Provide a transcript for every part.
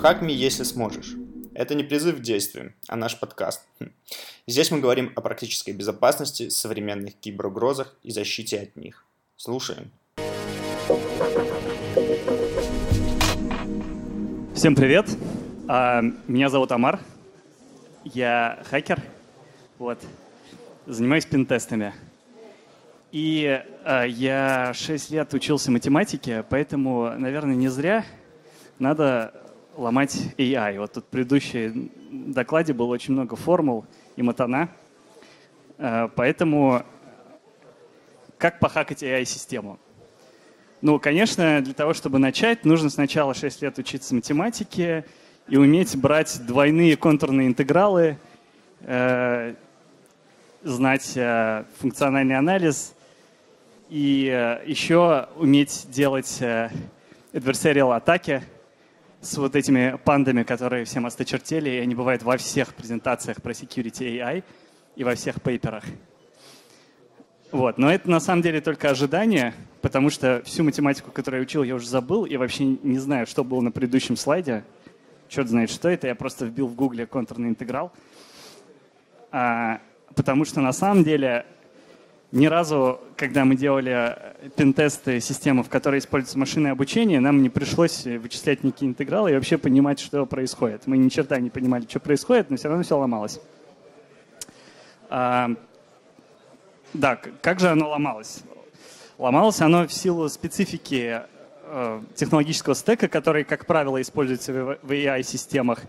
Хакми, если сможешь. Это не призыв к действию, а наш подкаст. Хм. Здесь мы говорим о практической безопасности, современных киберугрозах и защите от них. Слушаем. Всем привет. А, меня зовут Амар. Я хакер. Вот. Занимаюсь пентестами. И а, я 6 лет учился математике, поэтому, наверное, не зря надо ломать AI. Вот тут в предыдущем докладе было очень много формул и матана. А, поэтому как похакать AI-систему? Ну, конечно, для того, чтобы начать, нужно сначала 6 лет учиться математике и уметь брать двойные контурные интегралы, э, знать э, функциональный анализ и э, еще уметь делать э, adversarial атаки с вот этими пандами, которые всем осточертели, и они бывают во всех презентациях про security AI и во всех пейперах. Вот. Но это на самом деле только ожидание, потому что всю математику, которую я учил, я уже забыл и вообще не знаю, что было на предыдущем слайде. Черт знает, что это. Я просто вбил в гугле контурный интеграл. Потому что на самом деле ни разу, когда мы делали пентесты системы, в которой используется машинное обучение, нам не пришлось вычислять некие интегралы и вообще понимать, что происходит. Мы ни черта не понимали, что происходит, но все равно все ломалось. А, да, как же оно ломалось? Ломалось оно в силу специфики э, технологического стека, который, как правило, используется в AI-системах.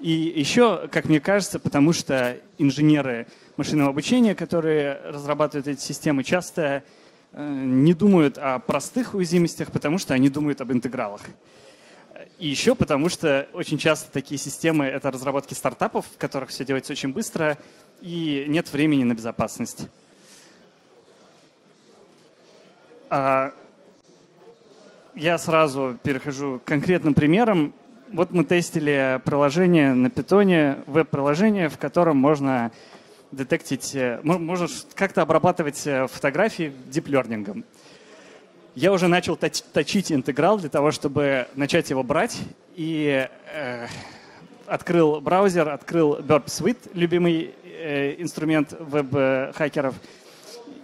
И еще, как мне кажется, потому что инженеры машинного обучения, которые разрабатывают эти системы, часто э, не думают о простых уязвимостях, потому что они думают об интегралах. И еще потому, что очень часто такие системы — это разработки стартапов, в которых все делается очень быстро, и нет времени на безопасность. А, я сразу перехожу к конкретным примерам. Вот мы тестили приложение на питоне, веб-приложение, в котором можно детектить, э, можно как-то обрабатывать э, фотографии диплернингом. Я уже начал точить интеграл для того, чтобы начать его брать, и э, открыл браузер, открыл Burp Suite, любимый э, инструмент веб-хакеров,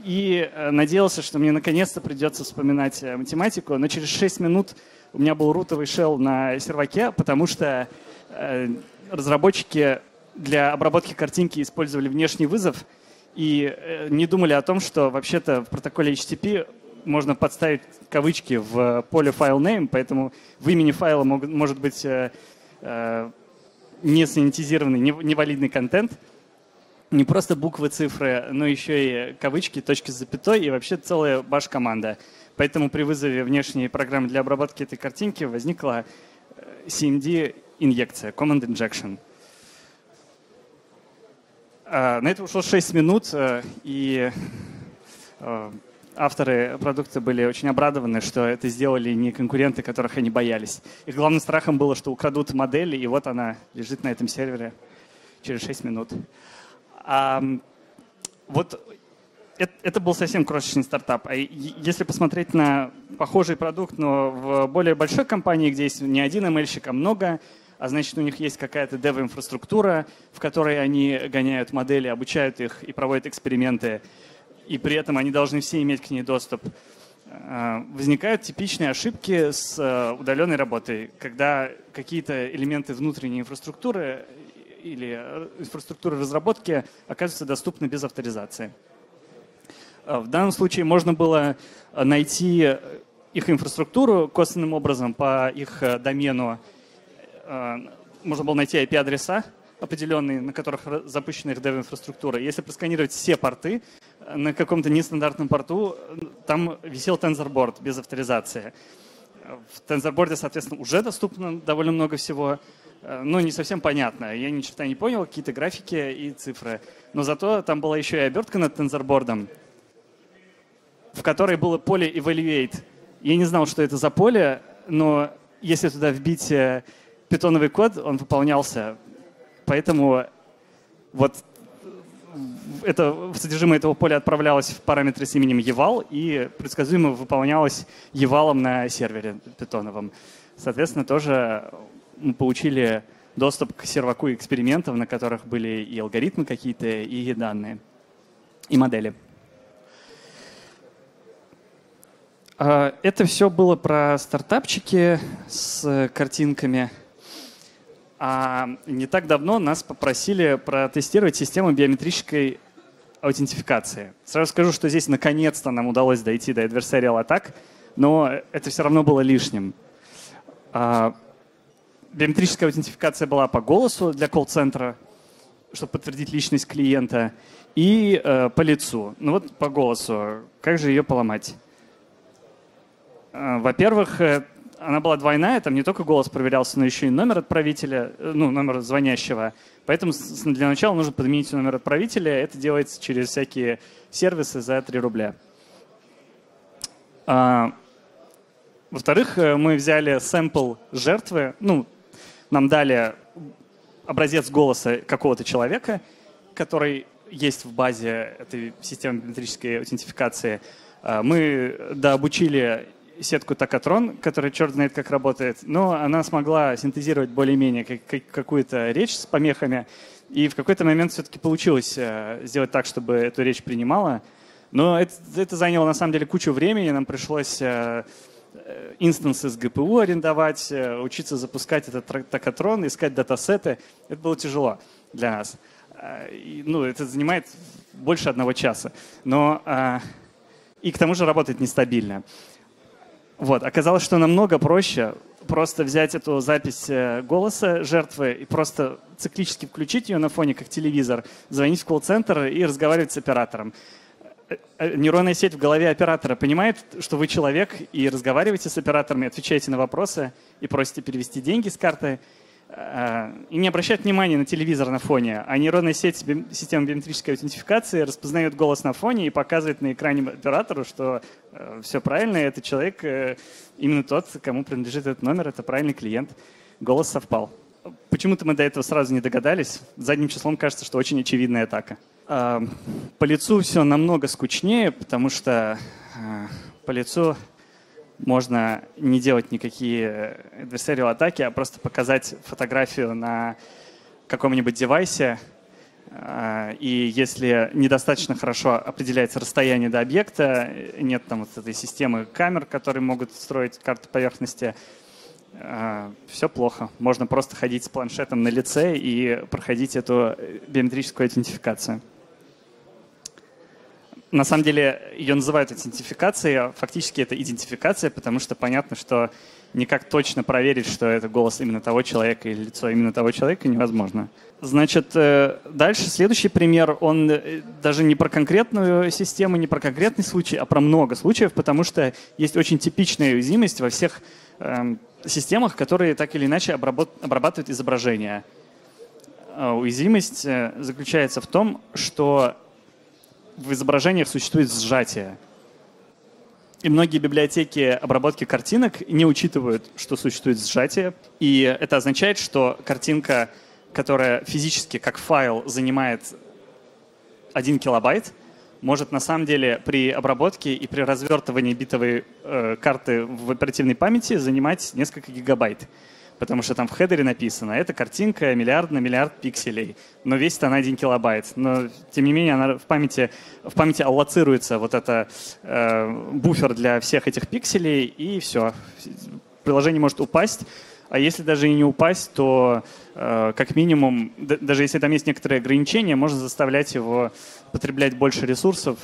и э, надеялся, что мне наконец-то придется вспоминать э, математику, но через 6 минут у меня был рутовый shell на серваке, потому что э, разработчики для обработки картинки использовали внешний вызов и не думали о том, что вообще-то в протоколе HTTP можно подставить кавычки в поле FileName, поэтому в имени файла может быть не санитизированный, невалидный контент – не просто буквы, цифры, но еще и кавычки, точки с запятой и вообще целая баш-команда. Поэтому при вызове внешней программы для обработки этой картинки возникла э, CMD-инъекция, Command Injection. А, на это ушло 6 минут, э, и э, авторы продукта были очень обрадованы, что это сделали не конкуренты, которых они боялись. Их главным страхом было, что украдут модель, и вот она лежит на этом сервере через 6 минут. Вот это, это был совсем крошечный стартап. А если посмотреть на похожий продукт, но в более большой компании, где есть не один ML-щик, а много, а значит, у них есть какая-то dev-инфраструктура, в которой они гоняют модели, обучают их и проводят эксперименты, и при этом они должны все иметь к ней доступ. А, возникают типичные ошибки с э, удаленной работой, когда какие-то элементы внутренней инфраструктуры или э, инфраструктуры разработки оказываются доступны без авторизации. Э, в данном случае можно было э, найти их инфраструктуру косвенным образом по их домену. Можно было найти IP-адреса определенные, на которых запущена их dev-инфраструктура. Если просканировать все порты, на каком-то нестандартном порту там висел TensorBoard без авторизации. В TensorBoard, соответственно, уже доступно довольно много всего. Э, ну, не совсем понятно. Я ни черта не понял, какие-то графики и цифры. Но зато там была еще и обертка над тензорбордом, в которой было поле evaluate. Я не знал, что это за поле, но если туда вбить э, питоновый код, он выполнялся. Поэтому вот это, содержимое этого поля отправлялось в параметры с именем eval и предсказуемо выполнялось евалом на сервере питоновом. Соответственно, тоже мы получили доступ к серваку экспериментов, на которых были и алгоритмы какие-то, и данные, и модели. А, это все было про стартапчики с картинками. А не так давно нас попросили протестировать систему биометрической аутентификации. Сразу скажу, что здесь наконец-то нам удалось дойти до adversarial attack, но это все равно было лишним. А, биометрическая аутентификация была по голосу для колл-центра, чтобы подтвердить личность клиента, и э, по лицу. Ну вот по голосу. Как же ее поломать? Э, во-первых, э, она была двойная, там не только голос проверялся, но еще и номер отправителя, э, ну, номер звонящего. Поэтому для начала нужно подменить номер отправителя. Это делается через всякие сервисы за 3 рубля. А, во-вторых, мы взяли сэмпл жертвы, ну, нам дали образец голоса какого-то человека, который есть в базе этой системы биометрической аутентификации. Мы дообучили сетку Токатрон, которая черт знает как работает, но она смогла синтезировать более-менее какую-то речь с помехами, и в какой-то момент все-таки получилось э, сделать так, чтобы эту речь принимала. Но это, это заняло на самом деле кучу времени, нам пришлось э, э, инстансы с ГПУ арендовать, учиться запускать этот токатрон, искать датасеты. Это было тяжело для нас. И, ну, это занимает больше одного часа. Но и к тому же работает нестабильно. Вот. Оказалось, что намного проще просто взять эту запись э, голоса жертвы и просто циклически включить ее на фоне, как телевизор, звонить в колл-центр и разговаривать с оператором. Э, э, нейронная сеть в голове оператора понимает, что вы человек, и разговариваете с оператором, и отвечаете на вопросы, и просите перевести деньги с карты, и не обращает внимания на телевизор на фоне, а нейронная сеть системы биометрической аутентификации распознает голос на фоне и показывает на экране оператору, что э, все правильно, и этот человек э, именно тот, кому принадлежит этот номер, это правильный клиент. Голос совпал. Почему-то мы до этого сразу не догадались. Задним числом кажется, что очень очевидная атака. По лицу все намного скучнее, потому что по лицу можно не делать никакие adversarial атаки, а просто показать фотографию на каком-нибудь девайсе, а, и если недостаточно хорошо определяется расстояние до объекта, нет там вот этой системы камер, которые могут строить карты поверхности, а, все плохо. Можно просто ходить с планшетом на лице и проходить эту биометрическую идентификацию. На самом деле ее называют идентификацией, а фактически это идентификация, потому что понятно, что никак точно проверить, что это голос именно того человека или лицо именно того человека невозможно. Значит, э, дальше следующий пример, он э, даже не про конкретную систему, не про конкретный случай, а про много случаев, потому что есть очень типичная уязвимость во всех э, системах, которые так или иначе обрабатывают изображение. А уязвимость э, заключается в том, что в изображениях существует сжатие. И многие библиотеки обработки картинок не учитывают, что существует сжатие. И это означает, что картинка, которая физически как файл занимает 1 килобайт, может на самом деле при обработке и при развертывании битовой э, карты в оперативной памяти занимать несколько гигабайт потому что там в хедере написано, эта картинка миллиард на миллиард пикселей, но весит она 1 килобайт. Но, тем не менее, она в памяти, в памяти аллоцируется вот это э, буфер для всех этих пикселей, и все. Приложение может упасть, а если даже и не упасть, то э, как минимум, даже если там есть некоторые ограничения, можно заставлять его потреблять больше ресурсов,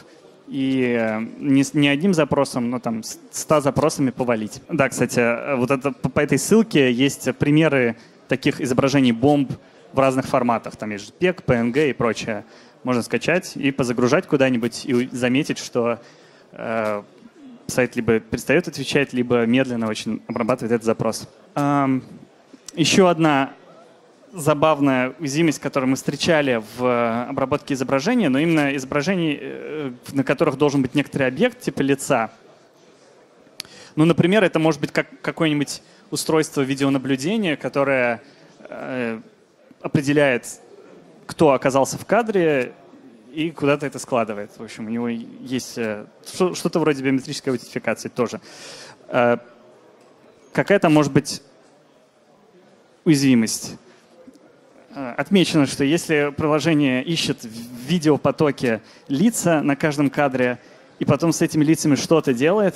и э, не, не одним запросом, но там 100 запросами повалить. Да, кстати, э, вот это, по этой ссылке есть примеры таких изображений бомб в разных форматах. Там есть JPEG, PNG и прочее. Можно скачать и позагружать куда-нибудь и заметить, что э, сайт либо перестает отвечать, либо медленно очень обрабатывает этот запрос. Эм, еще одна забавная уязвимость, которую мы встречали в э, обработке изображения, но именно изображений, э, на которых должен быть некоторый объект типа лица. Ну, например, это может быть как какое-нибудь устройство видеонаблюдения, которое э, определяет, кто оказался в кадре, и куда-то это складывает. В общем, у него есть э, что-то вроде биометрической аутентификации тоже. Э, какая-то может быть уязвимость. Э, отмечено, что если приложение ищет в видеопотоке лица на каждом кадре, и потом с этими лицами что-то делает,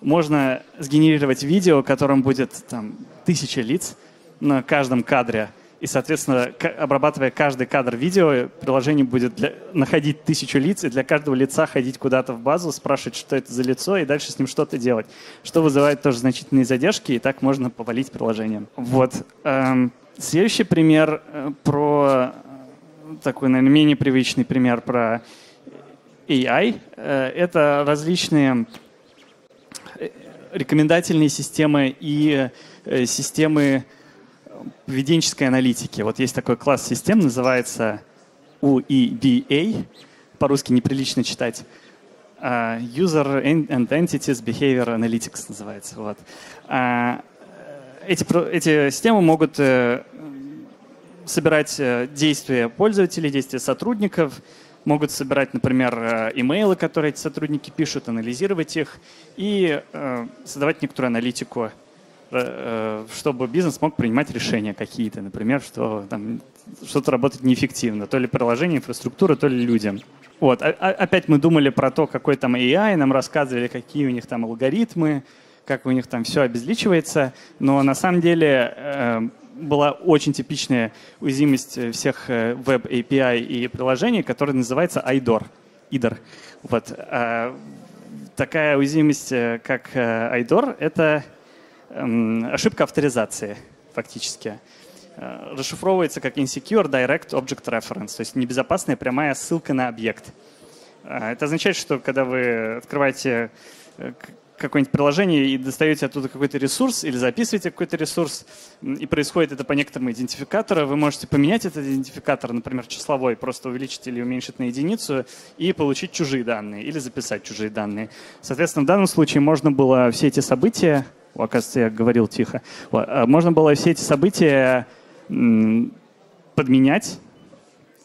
можно сгенерировать видео, в котором будет там, тысяча лиц на каждом кадре. И, соответственно, обрабатывая каждый кадр видео, приложение будет для, находить тысячу лиц, и для каждого лица ходить куда-то в базу, спрашивать, что это за лицо, и дальше с ним что-то делать. Что вызывает тоже значительные задержки, и так можно повалить приложение. Вот. Эм, следующий пример э, про э, такой, наверное, менее привычный пример про AI. Э, это различные рекомендательные системы и системы поведенческой аналитики. Вот есть такой класс систем, называется UEBA, по-русски неприлично читать. User and Entities Behavior Analytics называется. Вот. Эти, эти системы могут uh, собирать э, действия пользователей, действия сотрудников, могут собирать, например, э, имейлы, которые эти сотрудники пишут, анализировать их и создавать некоторую аналитику Э, чтобы бизнес мог принимать решения какие-то, например, что там что-то работает неэффективно, то ли приложение, инфраструктура, то ли людям. Вот. опять мы думали про то, какой там AI, нам рассказывали, какие у них там алгоритмы, как у них там все обезличивается, но на самом деле э, была очень типичная уязвимость всех веб э, API и приложений, которая называется IDOR. IDOR. Вот. такая уязвимость, как IDOR, это Эм, ошибка авторизации фактически. Э, расшифровывается как Insecure Direct Object Reference, то есть небезопасная прямая ссылка на объект. Э, это означает, что когда вы открываете э, какое-нибудь приложение и достаете оттуда какой-то ресурс или записываете какой-то ресурс, и происходит это по некоторому идентификатору, вы можете поменять этот идентификатор, например, числовой, просто увеличить или уменьшить на единицу и получить чужие данные или записать чужие данные. Соответственно, в данном случае можно было все эти события Оказывается, я говорил тихо. А можно было все эти события подменять,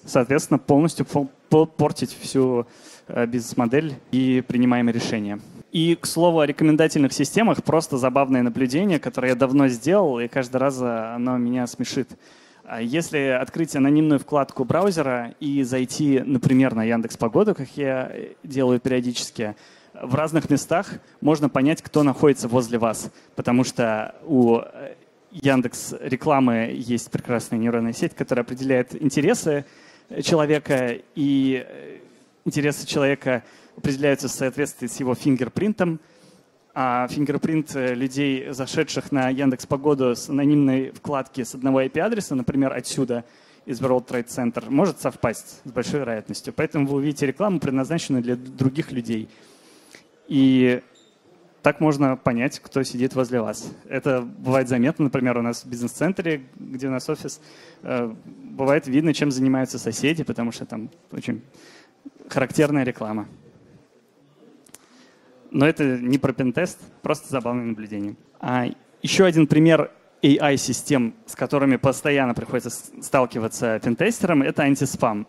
соответственно, полностью портить всю э, бизнес-модель и принимаемые решения. И, к слову, о рекомендательных системах просто забавное наблюдение, которое я давно сделал, и каждый раз оно меня смешит. А если открыть анонимную вкладку браузера и зайти, например, на Яндекс Погоду, как я делаю периодически, в разных местах можно понять, кто находится возле вас, потому что у э, Яндекс рекламы есть прекрасная нейронная сеть, которая определяет интересы человека, и э, интересы человека определяются в соответствии с его фингерпринтом, а фингерпринт э, людей, зашедших на Яндекс Погоду с анонимной вкладки с одного IP-адреса, например, отсюда, из World Trade Center, может совпасть с большой вероятностью. Поэтому вы увидите рекламу, предназначенную для других людей. И так можно понять, кто сидит возле вас. Это бывает заметно, например, у нас в бизнес-центре, где у нас офис, э, бывает видно, чем занимаются соседи, потому что там очень характерная реклама. Но это не про пентест, просто забавное наблюдение. А еще один пример AI-систем, с которыми постоянно приходится сталкиваться пентестерам, это антиспам.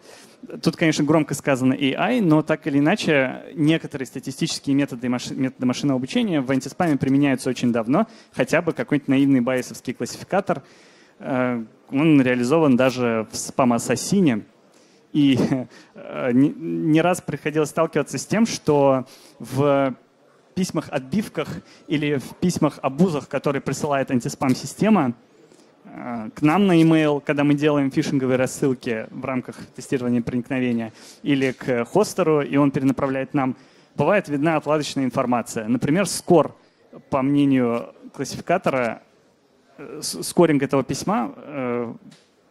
Тут, конечно, громко сказано AI, но так или иначе некоторые статистические методы, методы машинного обучения в антиспаме применяются очень давно. Хотя бы какой-нибудь наивный байесовский классификатор. Э, он реализован даже в спам-ассасине. И э, не раз приходилось сталкиваться с тем, что в письмах-отбивках или в письмах-обузах, которые присылает антиспам-система, э, к нам на email, когда мы делаем фишинговые рассылки в рамках тестирования проникновения, или к хостеру, и он перенаправляет нам, бывает видна отладочная информация. Например, скор, по мнению классификатора, э, скоринг этого письма э,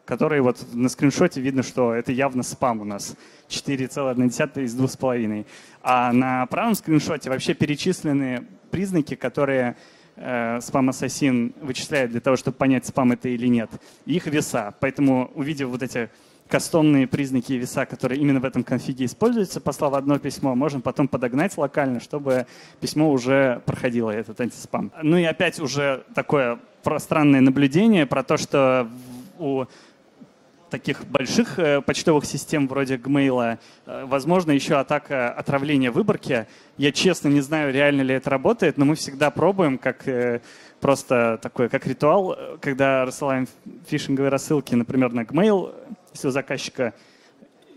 который вот на скриншоте видно, что это явно спам у нас. 4,1 из 2,5. А на правом скриншоте вообще перечислены признаки, которые э, спам-ассасин вычисляет для того, чтобы понять, спам это или нет. их веса. Поэтому, увидев вот эти кастомные признаки и веса, которые именно в этом конфиге используются, послав одно письмо, можем потом подогнать локально, чтобы письмо уже проходило этот антиспам. Ну и опять уже такое пространное наблюдение про то, что у таких больших э, почтовых систем вроде Gmail, э, возможно, еще атака отравления выборки. Я честно не знаю, реально ли это работает, но мы всегда пробуем, как э, просто такой, как ритуал, когда рассылаем фишинговые рассылки, например, на Gmail, если у заказчика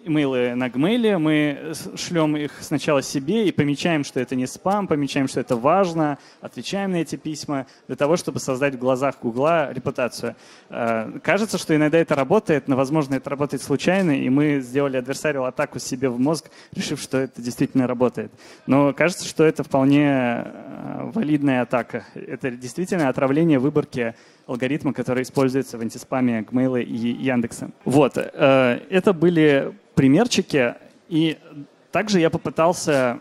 имейлы на Gmail, мы шлем их сначала себе и помечаем, что это не спам, помечаем, что это важно, отвечаем на эти письма для того, чтобы создать в глазах Гугла репутацию. Э, кажется, что иногда это работает, но, возможно, это работает случайно, и мы сделали адверсариал атаку себе в мозг, решив, что это действительно работает. Но кажется, что это вполне э, валидная атака. Это действительно отравление выборки алгоритма, который используется в антиспаме Gmail и Яндекса. Вот, э, это были примерчики, и также я попытался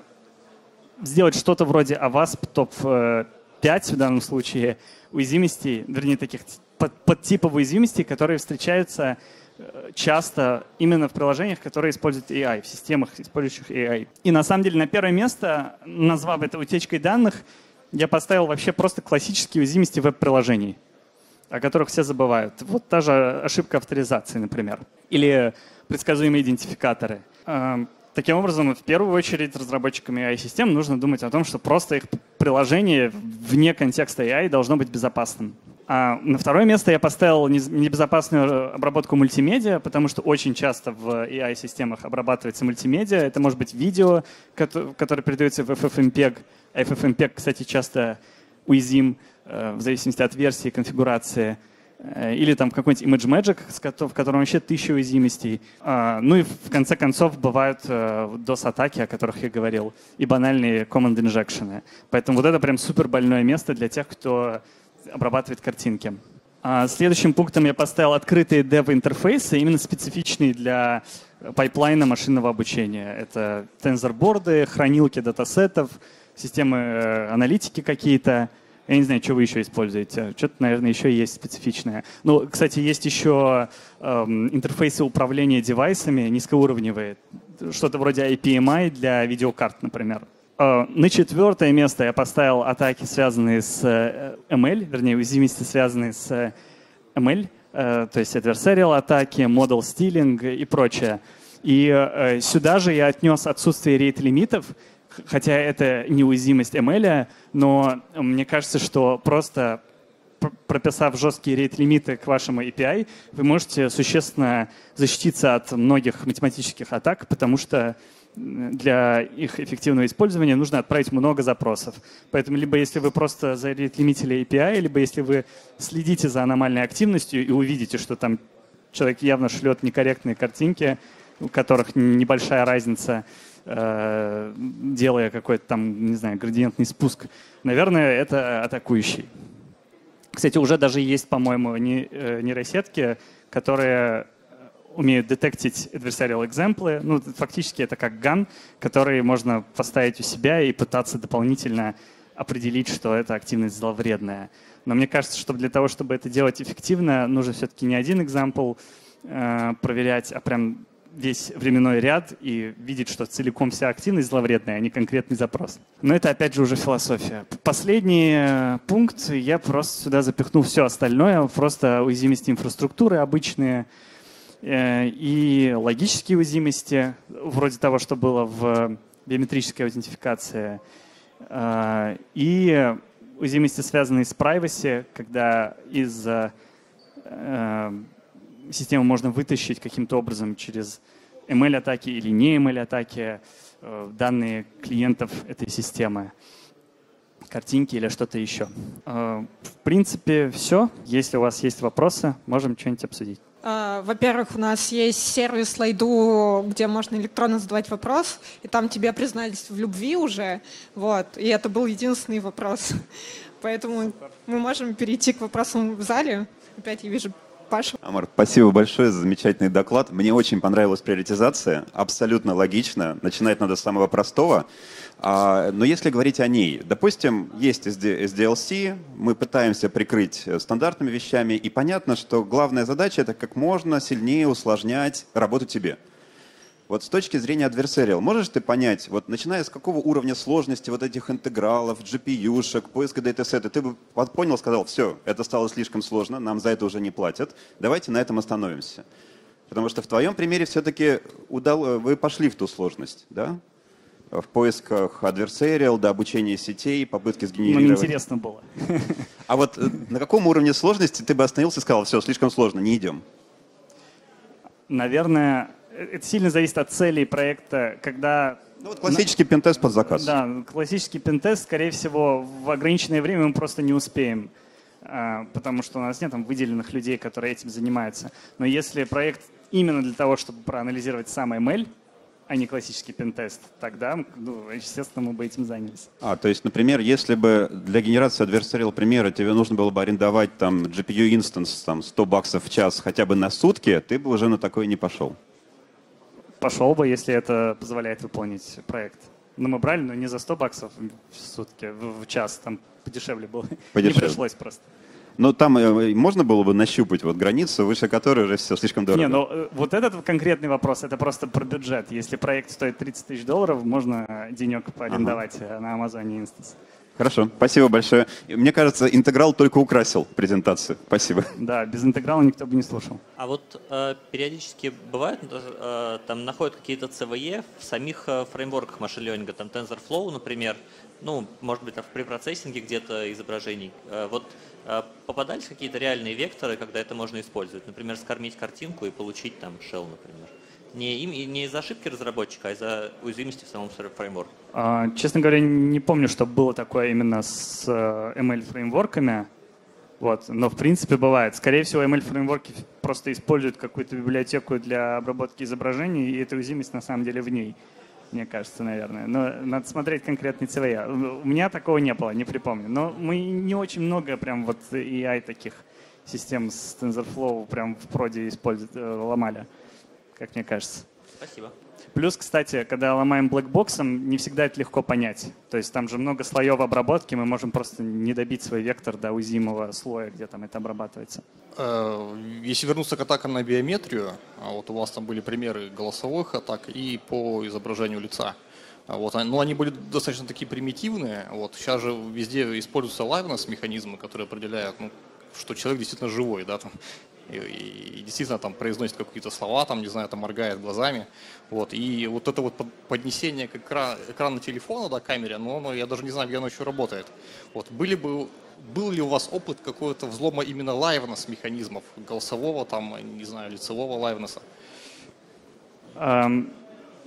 сделать что-то вроде AWASP топ-5 в данном случае уязвимостей, вернее, таких под, подтипов уязвимостей, которые встречаются э, часто именно в приложениях, которые используют AI, в системах, использующих AI. И на самом деле на первое место, назвав это утечкой данных, я поставил вообще просто классические уязвимости веб-приложений о которых все забывают. Вот та же ошибка авторизации, например. Или предсказуемые идентификаторы. Эм, таким образом, в первую очередь разработчикам AI-систем нужно думать о том, что просто их приложение вне контекста AI должно быть безопасным. А на второе место я поставил небезопасную обработку мультимедиа, потому что очень часто в AI-системах обрабатывается мультимедиа. Это может быть видео, которое передается в FFmpeg. А FFmpeg, кстати, часто уязвим Э, в зависимости от версии, конфигурации, э, или там какой-нибудь ImageMagick, в котором вообще тысяча уязвимостей. А, ну и в конце концов бывают э, DOS-атаки, о которых я говорил, и банальные command injection. Поэтому вот это прям супер больное место для тех, кто обрабатывает картинки. А следующим пунктом я поставил открытые dev-интерфейсы, именно специфичные для пайплайна машинного обучения. Это TensorBoard ы, хранилки датасетов, системы аналитики какие-то, я не знаю, что вы еще используете. Что-то, наверное, еще есть специфичное. Ну, кстати, есть еще эм, интерфейсы управления девайсами низкоуровневые. Что-то вроде IPMI для видеокарт, например. Э, на четвертое место я поставил атаки, связанные с э, ML, вернее, уязвимости, связанные с э, ML, э, то есть adversarial атаки, model stealing и прочее. И э, сюда же я отнес отсутствие рейт-лимитов, хотя это неуязвимость ML, но мне кажется, что просто прописав жесткие рейт-лимиты к вашему API, вы можете существенно защититься от многих математических атак, потому что для их эффективного использования нужно отправить много запросов. Поэтому либо если вы просто зарейт-лимитили API, либо если вы следите за аномальной активностью и увидите, что там человек явно шлет некорректные картинки, у которых небольшая разница, Э, делая какой-то там, не знаю, градиентный спуск, наверное, это атакующий. Кстати, уже даже есть, по-моему, э, нейросетки, которые умеют детектить adversarial экземплы. Ну, фактически это как ган, который можно поставить у себя и пытаться дополнительно определить, что эта активность зловредная. Но мне кажется, что для того, чтобы это делать эффективно, нужно все-таки не один экземпл э, проверять, а прям весь временной ряд и видеть, что целиком вся активность зловредная, а не конкретный запрос. Но это опять же уже философия. Последний э, пункт, я просто сюда запихнул все остальное, просто уязвимости инфраструктуры обычные э, и логические уязвимости, вроде того, что было в биометрической аутентификации, э, и уязвимости, связанные с privacy, когда из систему можно вытащить каким-то образом через ML-атаки или не ML-атаки, э, данные клиентов этой системы, картинки или что-то еще. Э, в принципе, все. Если у вас есть вопросы, можем что-нибудь обсудить. А, во-первых, у нас есть сервис Лайду, где можно электронно задавать вопрос, и там тебе признались в любви уже, вот, и это был единственный вопрос. Поэтому мы можем перейти к вопросам в зале. Опять я вижу Паша. Амар, спасибо большое за замечательный доклад. Мне очень понравилась приоритизация. Абсолютно логично. Начинать надо с самого простого. А, но если говорить о ней, допустим, есть SDLC, мы пытаемся прикрыть стандартными вещами, и понятно, что главная задача — это как можно сильнее усложнять работу тебе. Вот с точки зрения adversarial, можешь ты понять, вот начиная с какого уровня сложности вот этих интегралов, GPU-шек, поиска датасета, ты бы понял, сказал, все, это стало слишком сложно, нам за это уже не платят, давайте на этом остановимся. Потому что в твоем примере все-таки удал... вы пошли в ту сложность, да? В поисках adversarial, до обучения сетей, попытки сгенерировать. Ну, интересно было. А вот э, на каком уровне сложности ты бы остановился и сказал, все, слишком сложно, не идем? Наверное, э, это сильно зависит от целей проекта, когда ну, вот классический на... пентест под заказ. Да, классический пентест, скорее всего, в ограниченное время мы просто не успеем, а, потому что у нас нет там выделенных людей, которые этим занимаются. Но если проект именно для того, чтобы проанализировать сам ML, а не классический пентест, тогда, ну, естественно, мы бы этим занялись. А, то есть, например, если бы для генерации adversarial примера тебе нужно было бы арендовать там GPU instance там 100 баксов в час хотя бы на сутки, ты бы уже на такое не пошел пошел бы, если это позволяет выполнить проект. Но мы брали, но не за 100 баксов в сутки, в, в час, там подешевле было. Подешевле. Не пришлось просто. Но там э, можно было бы нащупать вот границу, выше которой уже все слишком дорого. Не, ну э, вот этот конкретный вопрос, это просто про бюджет. Если проект стоит 30 тысяч долларов, можно денек поарендовать ага. на Амазоне Instance. Хорошо, спасибо большое. Мне кажется, интеграл только украсил презентацию. Спасибо. Да, без интеграла никто бы не слушал. А вот э, периодически бывает, э, там находят какие-то CVE в самих э, фреймворках машин-ленинга, там TensorFlow, например, ну, может быть, там в препроцессинге где-то изображений. Э, вот э, попадались какие-то реальные векторы, когда это можно использовать? Например, скормить картинку и получить там shell, например не, им, не из-за ошибки разработчика, а из-за уязвимости в самом фреймворке? А, честно говоря, не помню, что было такое именно с э, ML-фреймворками. Вот. Но в принципе бывает. Скорее всего, ML-фреймворки просто используют какую-то библиотеку для обработки изображений, и эта уязвимость на самом деле в ней, мне кажется, наверное. Но надо смотреть конкретный CVE. У меня такого не было, не припомню. Но мы не очень много прям вот AI таких систем с TensorFlow прям в проде используют, э, ломали как мне кажется. Спасибо. Плюс, кстати, когда ломаем блэкбоксом, не всегда это легко понять. То есть там же много слоев обработки, мы можем просто не добить свой вектор до уязвимого слоя, где там это обрабатывается. Э, если вернуться к атакам на биометрию, а вот у вас там были примеры голосовых атак и по изображению лица. А вот, но ну, они были достаточно такие примитивные. Вот, сейчас же везде используются liveness механизмы, которые определяют, ну, что человек действительно живой, да, там, и, и действительно там произносит какие-то слова, там, не знаю, там моргает глазами. Вот. И вот это вот поднесение к экран, экрану телефона, да, камере, но оно, я даже не знаю, где оно еще работает. Вот. Были бы, был ли у вас опыт какого-то взлома именно лайвнес механизмов, голосового, там, не знаю, лицевого лайвнеса? Um,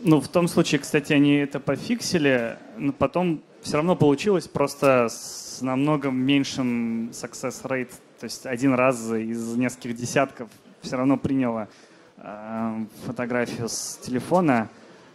ну, в том случае, кстати, они это пофиксили, но потом все равно получилось просто с намного меньшим success rate то есть один раз из нескольких десятков все равно приняла э, фотографию с телефона.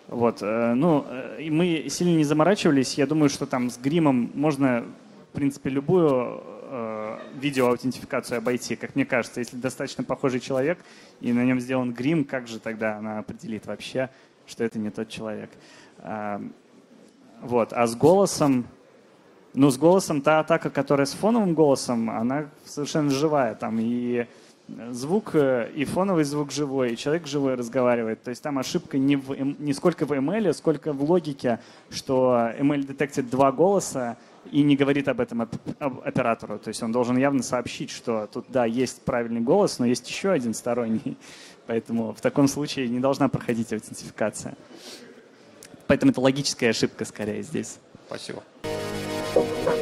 Вот, э, ну, э, и мы сильно не заморачивались. Я думаю, что там с гримом можно, в принципе, любую э, видеоаутентификацию обойти, как мне кажется. Если достаточно похожий человек и на нем сделан грим, как же тогда она определит вообще, что это не тот человек? Э, вот, а с голосом ну, с голосом, та атака, которая с фоновым голосом, она совершенно живая. Там и звук, э, и фоновый звук живой, и человек живой разговаривает. То есть там ошибка не, в, не сколько в ML, сколько в логике, что ML детектит два голоса и не говорит об этом оператору. То есть он должен явно сообщить, что тут, да, есть правильный голос, но есть еще один сторонний. Поэтому в таком случае не должна проходить аутентификация. Поэтому это логическая ошибка скорее здесь. Спасибо. Thank you.